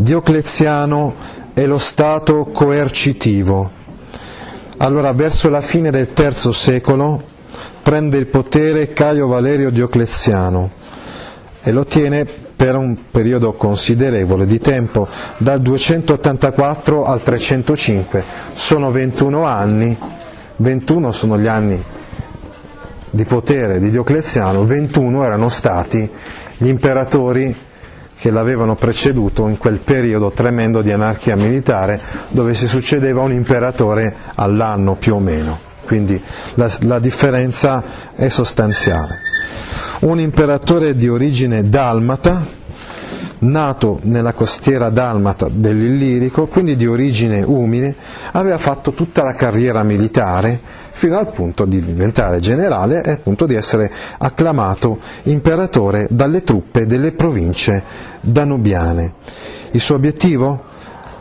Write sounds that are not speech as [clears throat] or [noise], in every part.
Diocleziano e lo Stato coercitivo. Allora, verso la fine del III secolo prende il potere Caio Valerio Diocleziano e lo tiene per un periodo considerevole di tempo, dal 284 al 305. Sono 21 anni, 21 sono gli anni di potere di Diocleziano, 21 erano stati gli imperatori che l'avevano preceduto in quel periodo tremendo di anarchia militare dove si succedeva un imperatore all'anno più o meno, quindi la, la differenza è sostanziale. Un imperatore di origine dalmata, nato nella costiera dalmata dell'Illirico, quindi di origine umile, aveva fatto tutta la carriera militare fino al punto di diventare generale e appunto di essere acclamato imperatore dalle truppe delle province danubiane. Il suo obiettivo?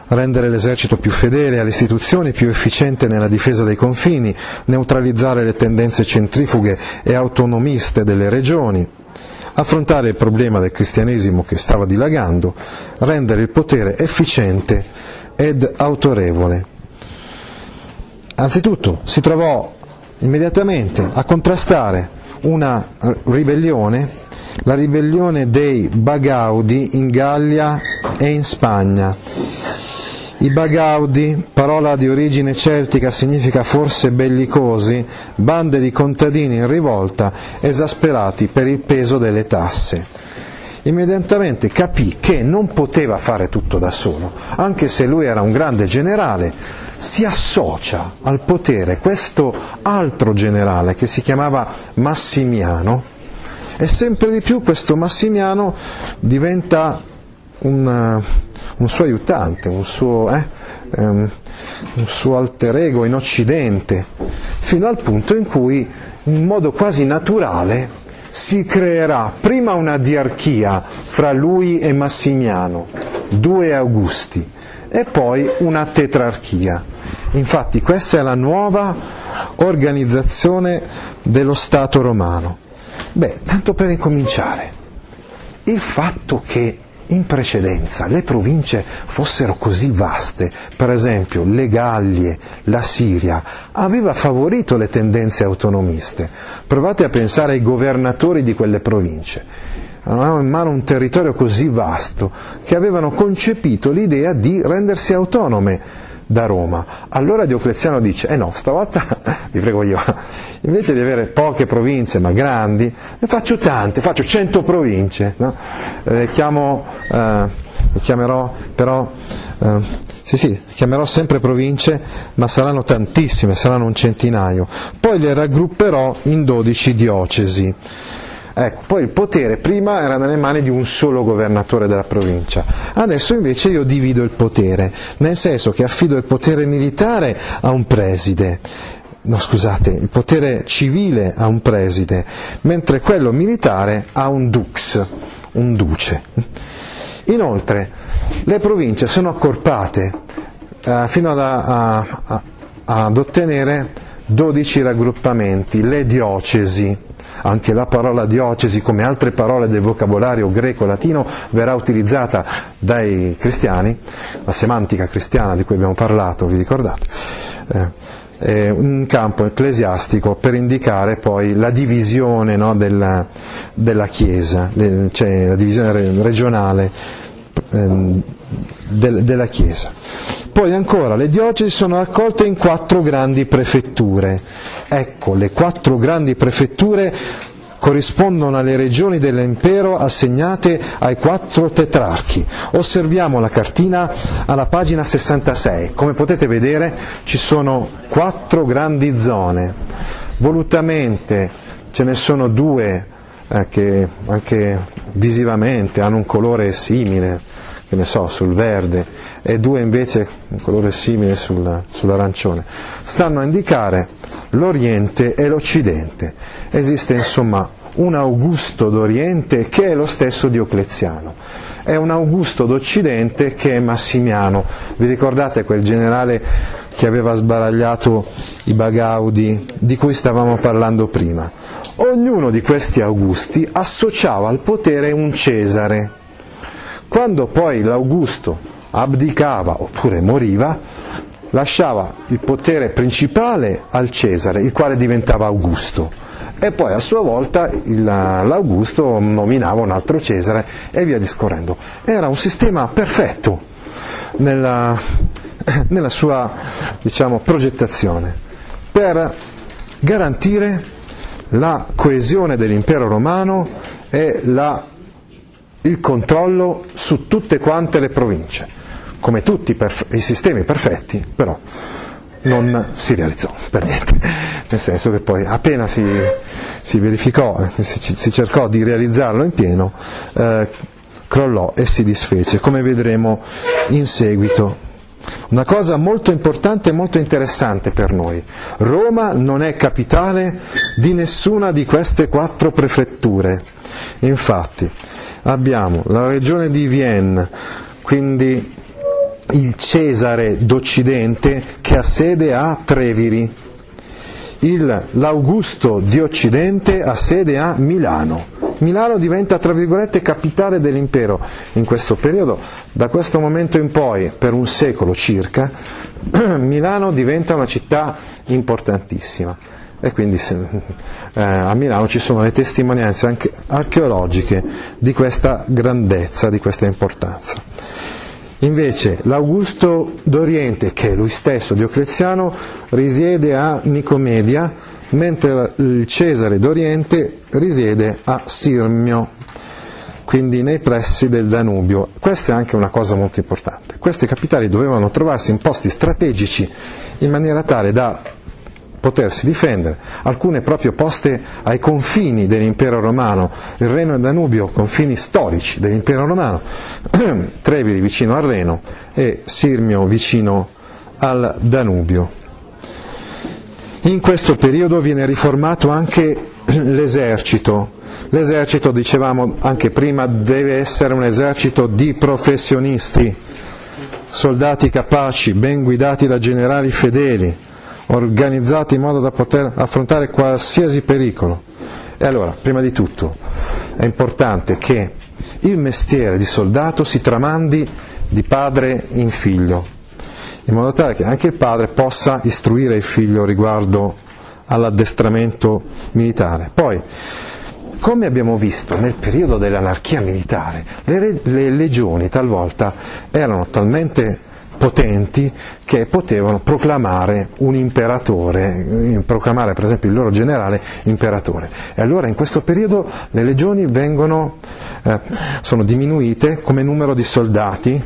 rendere l'esercito più fedele alle istituzioni, più efficiente nella difesa dei confini, neutralizzare le tendenze centrifughe e autonomiste delle regioni, affrontare il problema del cristianesimo che stava dilagando, rendere il potere efficiente ed autorevole. Anzitutto si trovò immediatamente a contrastare una ribellione, la ribellione dei Bagaudi in Gallia e in Spagna. I Bagaudi, parola di origine celtica, significa forse bellicosi, bande di contadini in rivolta, esasperati per il peso delle tasse. Immediatamente capì che non poteva fare tutto da solo, anche se lui era un grande generale, si associa al potere questo altro generale che si chiamava Massimiano. E sempre di più questo Massimiano diventa un, uh, un suo aiutante, un suo, eh, um, un suo alter ego in Occidente, fino al punto in cui in modo quasi naturale si creerà prima una diarchia fra lui e Massimiano, due Augusti, e poi una tetrarchia. Infatti questa è la nuova organizzazione dello Stato romano. Beh, tanto per incominciare, il fatto che in precedenza le province fossero così vaste, per esempio le Gallie, la Siria, aveva favorito le tendenze autonomiste. Provate a pensare ai governatori di quelle province. Avevano in mano un territorio così vasto che avevano concepito l'idea di rendersi autonome da Roma. Allora Diocleziano dice, eh no, stavolta [laughs] vi prego io, invece di avere poche province ma grandi, ne faccio tante, faccio cento province, no? le, chiamo, eh, chiamerò però, eh, sì sì, chiamerò sempre province, ma saranno tantissime, saranno un centinaio, poi le raggrupperò in dodici diocesi. Ecco, poi il potere prima era nelle mani di un solo governatore della provincia, adesso invece io divido il potere, nel senso che affido il potere militare a un preside, no scusate, il potere civile a un preside, mentre quello militare a un dux, un duce. Inoltre, le province sono accorpate eh, fino ad, a, a, ad ottenere 12 raggruppamenti, le diocesi anche la parola diocesi, come altre parole del vocabolario greco-latino, verrà utilizzata dai cristiani, la semantica cristiana di cui abbiamo parlato, vi ricordate? Eh, un campo ecclesiastico per indicare poi la divisione no, della, della, Chiesa, cioè la divisione regionale eh, del, della Chiesa. Poi ancora le diocesi sono raccolte in quattro grandi prefetture. Ecco, le quattro grandi prefetture corrispondono alle regioni dell'impero assegnate ai quattro tetrarchi. Osserviamo la cartina alla pagina 66. Come potete vedere ci sono quattro grandi zone. Volutamente ce ne sono due eh, che anche visivamente hanno un colore simile, che ne so, sul verde, e due invece un colore simile sul, sull'arancione. Stanno a indicare l'Oriente e l'Occidente. Esiste insomma un Augusto d'Oriente che è lo stesso Diocleziano. È un Augusto d'Occidente che è Massimiano. Vi ricordate quel generale che aveva sbaragliato i Bagaudi di cui stavamo parlando prima? Ognuno di questi Augusti associava al potere un Cesare. Quando poi l'Augusto abdicava oppure moriva, lasciava il potere principale al Cesare, il quale diventava Augusto, e poi a sua volta il, l'Augusto nominava un altro Cesare e via discorrendo. Era un sistema perfetto nella, [laughs] nella sua diciamo, progettazione per garantire la coesione dell'impero romano e la, il controllo su tutte quante le province come tutti i sistemi perfetti, però non si realizzò per niente, [laughs] nel senso che poi appena si, si verificò, eh, si, si, cercò di realizzarlo in pieno, eh, crollò e si disfece, come vedremo in seguito. Una cosa molto importante e molto interessante per noi. Roma non è capitale di nessuna di queste quattro prefetture. Infatti abbiamo la regione di Vienne, quindi il Cesare d'Occidente che ha sede a Treviri, il, l'Augusto di Occidente ha sede a Milano. Milano diventa, tra virgolette, capitale dell'impero in questo periodo. Da questo momento in poi, per un secolo circa, [clears throat] Milano diventa una città importantissima. E quindi se, eh, a Milano ci sono le testimonianze anche archeologiche di questa grandezza, di questa importanza. Invece l'Augusto d'Oriente, che è lui stesso Diocleziano, risiede a Nicomedia, mentre il Cesare d'Oriente risiede a Sirmio, quindi nei pressi del Danubio. Questa è anche una cosa molto importante. Queste capitali dovevano trovarsi in posti strategici in maniera tale da potersi difendere, alcune proprio poste ai confini dell'impero romano, il Reno e Danubio, confini storici dell'impero romano, [clears throat] Treviri vicino al Reno e Sirmio vicino al Danubio. In questo periodo viene riformato anche [clears throat] l'esercito. L'esercito, dicevamo anche prima, deve essere un esercito di professionisti, soldati capaci, ben guidati da generali fedeli, organizzati in modo da poter affrontare qualsiasi pericolo. E allora, prima di tutto, è importante che il mestiere di soldato si tramandi di padre in figlio, in modo tale che anche il padre possa istruire il figlio riguardo all'addestramento militare. Poi, come abbiamo visto nel periodo dell'anarchia militare, le, le legioni talvolta erano talmente potenti che potevano proclamare un imperatore, eh, proclamare per esempio il loro generale imperatore. E allora in questo periodo le legioni vengono, eh, sono diminuite come numero di soldati,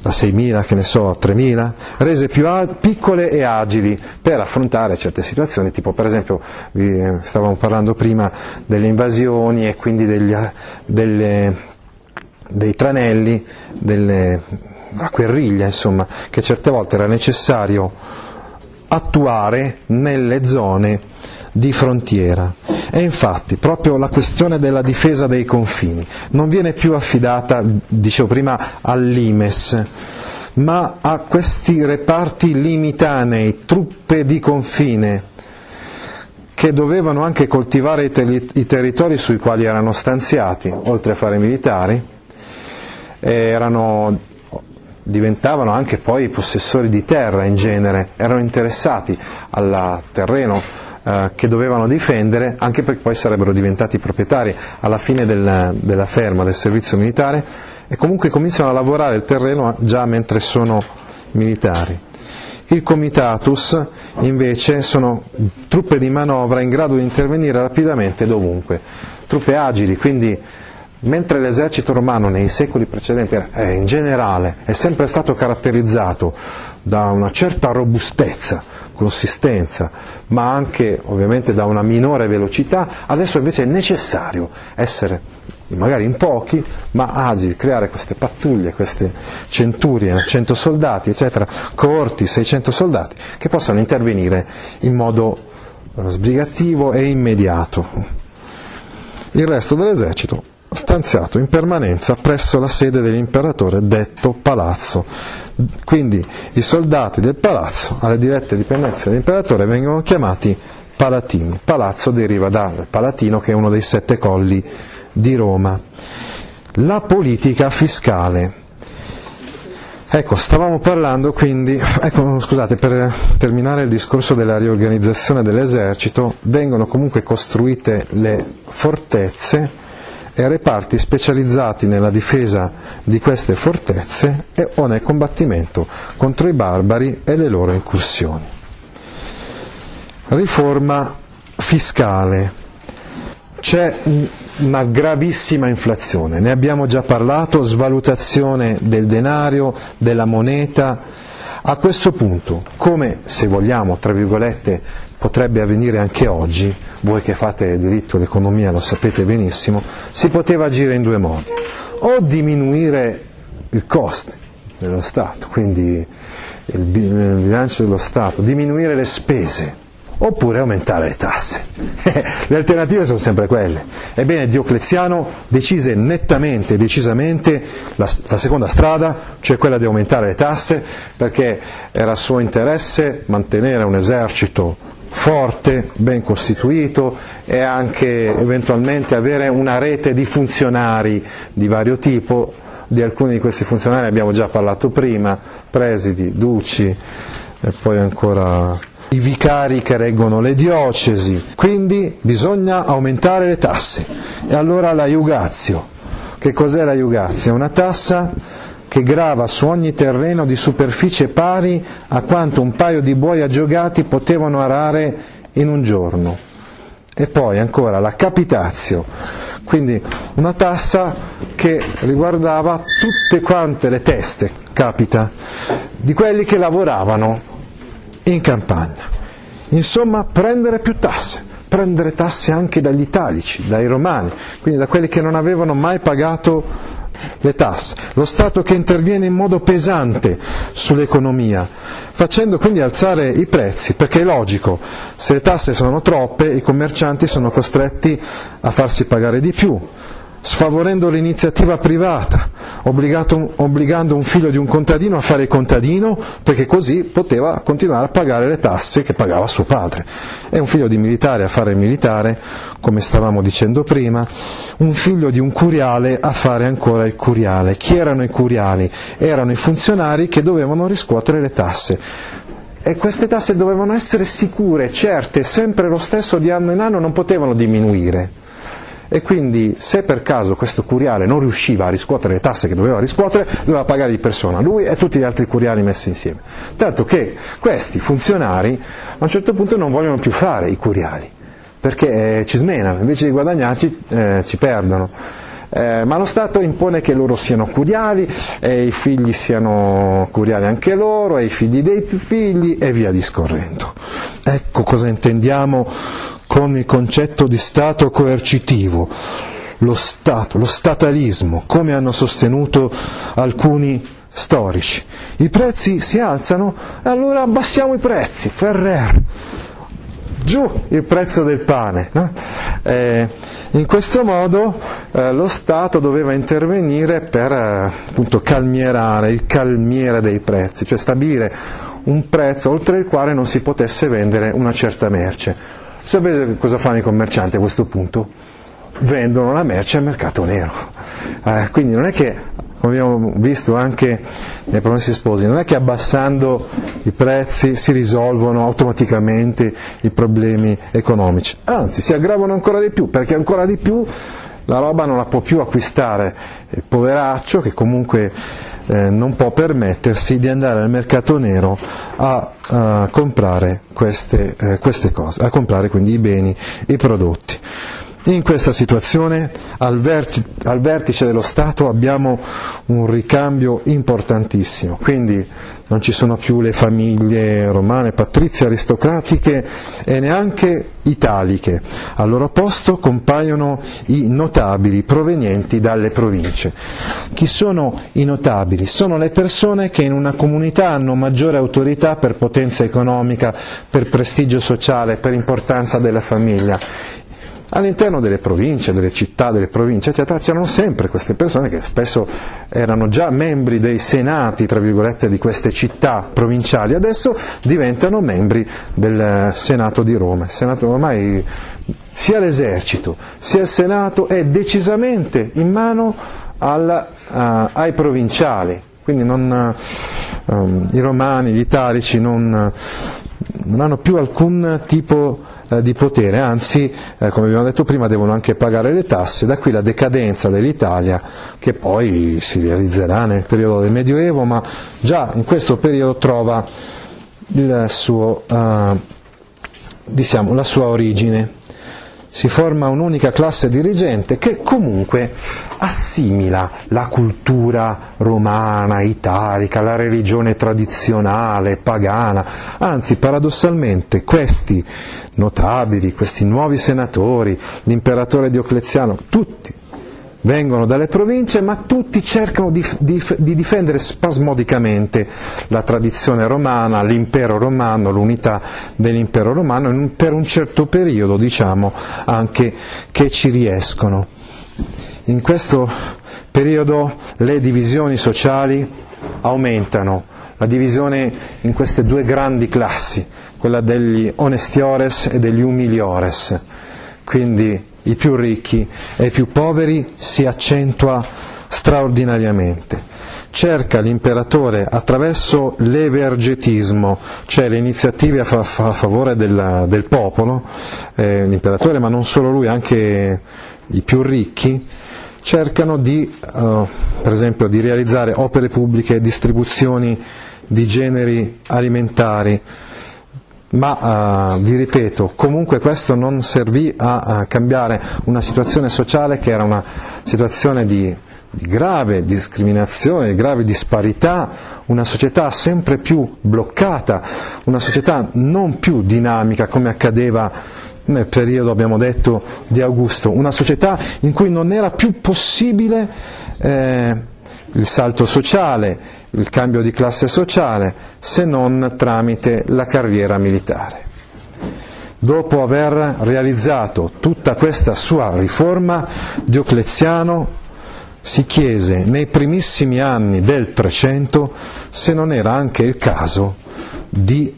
da 6.000 che ne so, a 3.000, rese più a- piccole e agili per affrontare certe situazioni, tipo per esempio vi stavamo parlando prima delle invasioni e quindi degli, delle, dei tranelli, delle, una guerriglia, insomma, che certe volte era necessario attuare nelle zone di frontiera. E infatti proprio la questione della difesa dei confini non viene più affidata, dicevo prima, all'Imes, ma a questi reparti limitanei, truppe di confine, che dovevano anche coltivare i, ter- i territori sui quali erano stanziati, oltre a fare militari, erano diventavano anche poi possessori di terra in genere, erano interessati al terreno eh, che dovevano difendere, anche perché poi sarebbero diventati proprietari alla fine del, della ferma, del servizio militare, e comunque cominciano a lavorare il terreno già mentre sono militari. Il Comitatus invece sono truppe di manovra in grado di intervenire rapidamente dovunque, truppe agili, quindi mentre l'esercito romano nei secoli precedenti eh, in generale è sempre stato caratterizzato da una certa robustezza, consistenza, ma anche ovviamente da una minore velocità, adesso invece è necessario essere magari in pochi, ma agili, creare queste pattuglie, queste centurie, 100 soldati, eccetera, coorti, 600 soldati, che possano intervenire in modo eh, sbrigativo e immediato. Il resto dell'esercito stanziato in permanenza presso la sede dell'imperatore detto palazzo. Quindi i soldati del palazzo, alle dirette dipendenze dell'imperatore, vengono chiamati palatini. Palazzo deriva dal Palatino che è uno dei sette colli di Roma. La politica fiscale. Ecco, stavamo parlando quindi, ecco, scusate, per terminare il discorso della riorganizzazione dell'esercito, vengono comunque costruite le fortezze e reparti specializzati nella difesa di queste fortezze e, o nel combattimento contro i barbari e le loro incursioni. Riforma fiscale. C'è una gravissima inflazione, ne abbiamo già parlato, svalutazione del denario, della moneta. A questo punto, come se vogliamo, tra virgolette, potrebbe avvenire anche oggi, voi che fate diritto d'economia lo sapete benissimo, si poteva agire in due modi, o diminuire il costo dello Stato, quindi il bilancio dello Stato, diminuire le spese, oppure aumentare le tasse. [laughs] le alternative sono sempre quelle. Ebbene, Diocleziano decise nettamente, decisamente la, la, seconda strada, cioè quella di aumentare le tasse, perché era suo interesse mantenere un esercito forte, ben costituito e anche eventualmente avere una rete di funzionari di vario tipo, di alcuni di questi funzionari abbiamo già parlato prima, presidi, duci e poi ancora i vicari che reggono le diocesi, quindi bisogna aumentare le tasse. E allora la iugazio, che cos'è la iugazio? Una tassa che grava su ogni terreno di superficie pari a quanto un paio di buoi aggiogati potevano arare in un giorno. E poi ancora la capitazio, quindi una tassa che riguardava tutte quante le teste, capita, di quelli che lavoravano in campagna. Insomma, prendere più tasse, prendere tasse anche dagli italici, dai romani, quindi da quelli che non avevano mai pagato le tasse, lo Stato che interviene in modo pesante sull'economia, facendo quindi alzare i prezzi, perché è logico, se le tasse sono troppe i commercianti sono costretti a farsi pagare di più, sfavorendo l'iniziativa privata, obbligando un figlio di un contadino a fare contadino perché così poteva continuare a pagare le tasse che pagava suo padre, e un figlio di militare a fare militare, come stavamo dicendo prima, un figlio di un curiale a fare ancora il curiale. Chi erano i curiali? Erano i funzionari che dovevano riscuotere le tasse e queste tasse dovevano essere sicure, certe, sempre lo stesso di anno in anno, non potevano diminuire e quindi se per caso questo curiale non riusciva a riscuotere le tasse che doveva riscuotere, doveva pagare di persona, lui e tutti gli altri curiali messi insieme. Tanto che questi funzionari a un certo punto non vogliono più fare i curiali, perché eh, ci smenano, invece di guadagnarci eh, ci perdono. Eh, ma lo Stato impone che loro siano curiali e i figli siano curiali anche loro e i figli dei più figli e via discorrendo. Ecco cosa intendiamo con il concetto di Stato coercitivo, lo Stato, lo statalismo, come hanno sostenuto alcuni storici. I prezzi si alzano, allora abbassiamo i prezzi, Ferrer, giù il prezzo del pane. No? Eh, in questo modo eh, lo Stato doveva intervenire per eh, appunto, calmierare il calmiere dei prezzi, cioè stabilire un prezzo oltre il quale non si potesse vendere una certa merce. Sapete cosa fanno i commercianti a questo punto? Vendono la merce al mercato nero. Eh, quindi non è che, come abbiamo visto anche nei promessi sposi, non è che abbassando i prezzi si risolvono automaticamente i problemi economici, anzi si aggravano ancora di più, perché ancora di più la roba non la può più acquistare il poveraccio che comunque eh, non può permettersi di andare al mercato nero a, a comprare queste, eh, queste cose, a comprare quindi i beni, i prodotti. In questa situazione al, vertice, al vertice dello Stato abbiamo un ricambio importantissimo, quindi non ci sono più le famiglie romane, patrizie, aristocratiche e neanche italiche. Al loro posto compaiono i notabili provenienti dalle province. Chi sono i notabili? Sono le persone che in una comunità hanno maggiore autorità per potenza economica, per prestigio sociale, per importanza della famiglia all'interno delle province, delle città, delle province, eccetera, c'erano sempre queste persone che spesso erano già membri dei senati, tra virgolette, di queste città provinciali, adesso diventano membri del Senato di Roma. Il Senato ormai sia l'esercito sia il Senato è decisamente in mano al, uh, ai provinciali, quindi non, um, i romani, gli italici non, non hanno più alcun tipo di eh, di potere, anzi, eh, come abbiamo detto prima, devono anche pagare le tasse, da qui la decadenza dell'Italia che poi si realizzerà nel periodo del Medioevo, ma già in questo periodo trova suo, uh, diciamo, la sua origine si forma un'unica classe dirigente che comunque assimila la cultura romana, italica, la religione tradizionale, pagana, anzi paradossalmente questi notabili, questi nuovi senatori, l'imperatore Diocleziano, tutti vengono dalle province, ma tutti cercano di, di, di, difendere spasmodicamente la tradizione romana, l'impero romano, l'unità dell'impero romano, per un certo periodo diciamo anche che ci riescono. In questo periodo le divisioni sociali aumentano, la divisione in queste due grandi classi, quella degli onestiores e degli umiliores, quindi i più ricchi e i più poveri si accentua straordinariamente. Cerca l'imperatore attraverso l'evergetismo, cioè le iniziative a, fa- a favore del, del popolo, eh, l'imperatore ma non solo lui, anche i più ricchi, cercano di, uh, per esempio, di realizzare opere pubbliche, distribuzioni di generi alimentari, ma uh, vi ripeto, comunque questo non servì a, a, cambiare una situazione sociale che era una situazione di, di grave discriminazione, di grave disparità, una società sempre più bloccata, una società non più dinamica come accadeva nel periodo, abbiamo detto, di Augusto, una società in cui non era più possibile eh, il salto sociale, il cambio di classe sociale, se non tramite la carriera militare. Dopo aver realizzato tutta questa sua riforma, Diocleziano si chiese nei primissimi anni del 300 se non era anche il caso di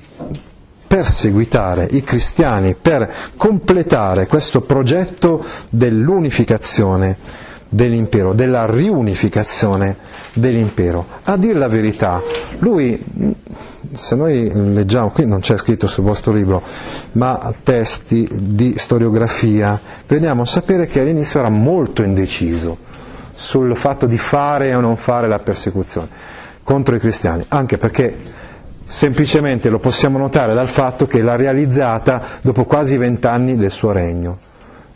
perseguitare i cristiani per completare questo progetto dell'unificazione dell'impero, della riunificazione dell'impero. A dire la verità, lui, se noi leggiamo, qui non c'è scritto sul vostro libro, ma testi di storiografia, vediamo sapere che all'inizio era molto indeciso sul fatto di fare o non fare la persecuzione contro i cristiani, anche perché semplicemente lo possiamo notare dal fatto che l'ha realizzata dopo quasi vent'anni del suo regno.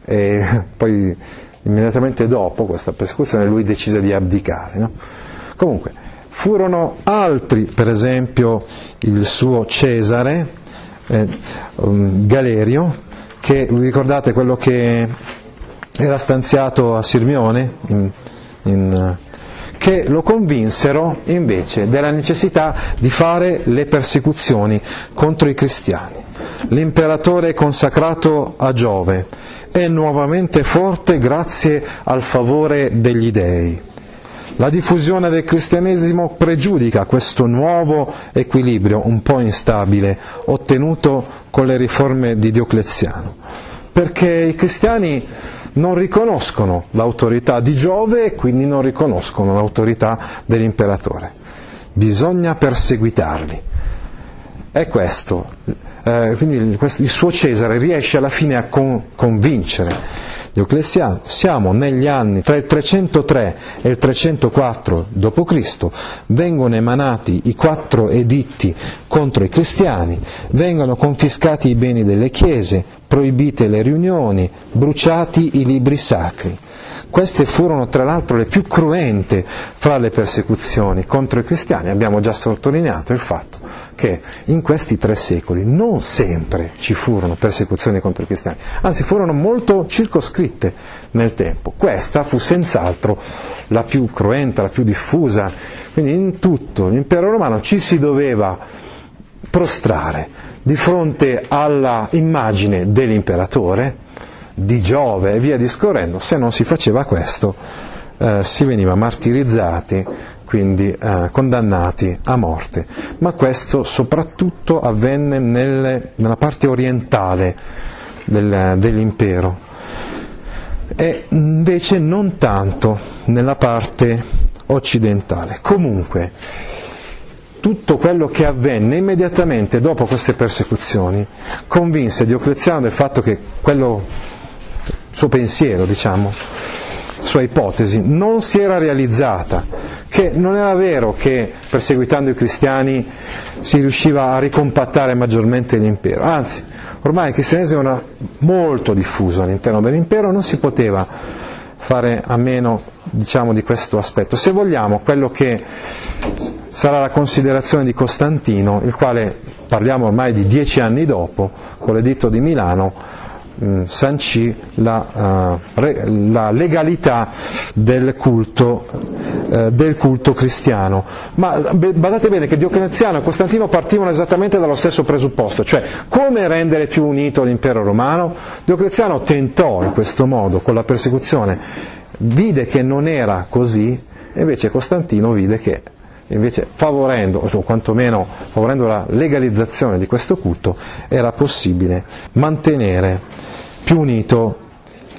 E poi immediatamente dopo questa persecuzione lui decise di abdicare. No? Comunque, furono altri, per esempio il suo Cesare, eh, um, Galerio, che vi ricordate quello che era stanziato a Sirmione, in, in, che lo convinsero invece della necessità di fare le persecuzioni contro i cristiani. L'imperatore consacrato a Giove è nuovamente forte grazie al favore degli dei. La diffusione del cristianesimo pregiudica questo nuovo equilibrio un po' instabile ottenuto con le riforme di Diocleziano, perché i cristiani non riconoscono l'autorità di Giove e quindi non riconoscono l'autorità dell'imperatore. Bisogna perseguitarli. È questo eh, quindi il suo Cesare riesce alla fine a con, convincere Diocleziano. Siamo negli anni tra il 303 e il 304 d.C., vengono emanati i quattro editti contro i cristiani, vengono confiscati i beni delle chiese, proibite le riunioni, bruciati i libri sacri. Queste furono tra l'altro le più cruente fra le persecuzioni contro i cristiani. Abbiamo già sottolineato il fatto che in questi tre secoli non sempre ci furono persecuzioni contro i cristiani, anzi furono molto circoscritte nel tempo. Questa fu senz'altro la più cruenta, la più diffusa. Quindi in tutto l'impero romano ci si doveva prostrare di fronte alla immagine dell'imperatore, di Giove e via discorrendo, se non si faceva questo eh, si veniva martirizzati, quindi eh, condannati a morte. Ma questo soprattutto avvenne nelle, nella parte orientale del, dell'impero e invece non tanto nella parte occidentale. Comunque, tutto quello che avvenne immediatamente dopo queste persecuzioni convinse Diocleziano del fatto che quello suo pensiero, diciamo, sua ipotesi, non si era realizzata, che non era vero che perseguitando i cristiani si riusciva a ricompattare maggiormente l'impero, anzi, ormai il cristianesimo era molto diffuso all'interno dell'impero, non si poteva fare a meno diciamo, di questo aspetto. Se vogliamo, quello che sarà la considerazione di Costantino, il quale parliamo ormai di dieci anni dopo, con l'editto di Milano, sancì la, uh, re, la, legalità del culto, del culto cristiano. Ma badate bene che Diocleziano e Costantino partivano esattamente dallo stesso presupposto, cioè come rendere più unito l'impero romano. Diocleziano tentò in questo modo, con la persecuzione, vide che non era così, e invece Costantino vide che invece favorendo, o quantomeno favorendo la legalizzazione di questo culto, era possibile mantenere più unito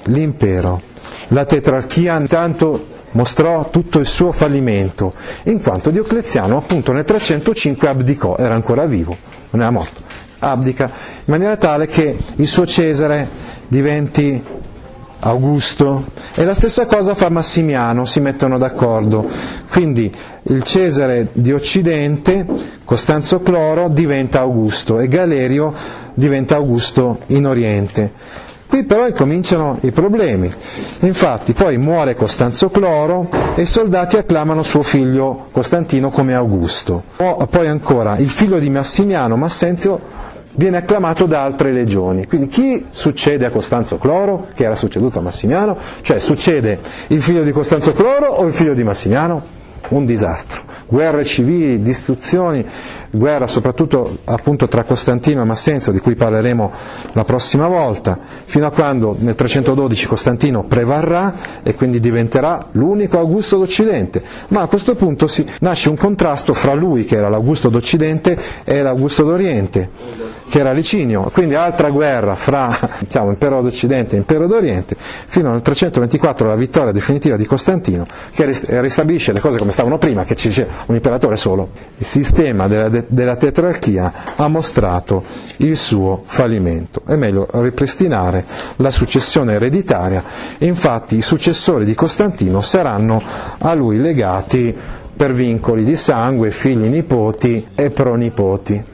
l'impero. La tetrarchia intanto mostrò tutto il suo fallimento, in quanto Diocleziano appunto nel 305 abdicò, era ancora vivo, non era morto, abdica in maniera tale che il suo Cesare diventi Augusto e la stessa cosa fa Massimiano, si mettono d'accordo. Quindi il Cesare di Occidente, Costanzo Cloro, diventa Augusto e Galerio diventa Augusto in Oriente. Qui però incominciano i problemi. Infatti poi muore Costanzo Cloro e i soldati acclamano suo figlio Costantino come Augusto. Poi ancora il figlio di Massimiano, Massenzio, viene acclamato da altre legioni. Quindi chi succede a Costanzo Cloro, che era succeduto a Massimiano? Cioè succede il figlio di Costanzo Cloro o il figlio di Massimiano? Un disastro guerre civili, distruzioni, guerra soprattutto appunto tra Costantino e Massenzo, di cui parleremo la prossima volta, fino a quando nel 312 Costantino prevarrà e quindi diventerà l'unico Augusto d'Occidente. Ma a questo punto si, nasce un contrasto fra lui, che era l'Augusto d'Occidente, e l'Augusto d'Oriente, che era Licinio. Quindi altra guerra fra [laughs] diciamo, impero d'Occidente e impero d'Oriente, fino al 324 la vittoria definitiva di Costantino, che ristabilisce le cose come stavano prima, che dice un imperatore solo. Il sistema della, della tetrarchia ha mostrato il suo fallimento. È meglio ripristinare la successione ereditaria, infatti i successori di Costantino saranno a lui legati per vincoli di sangue, figli nipoti e pronipoti.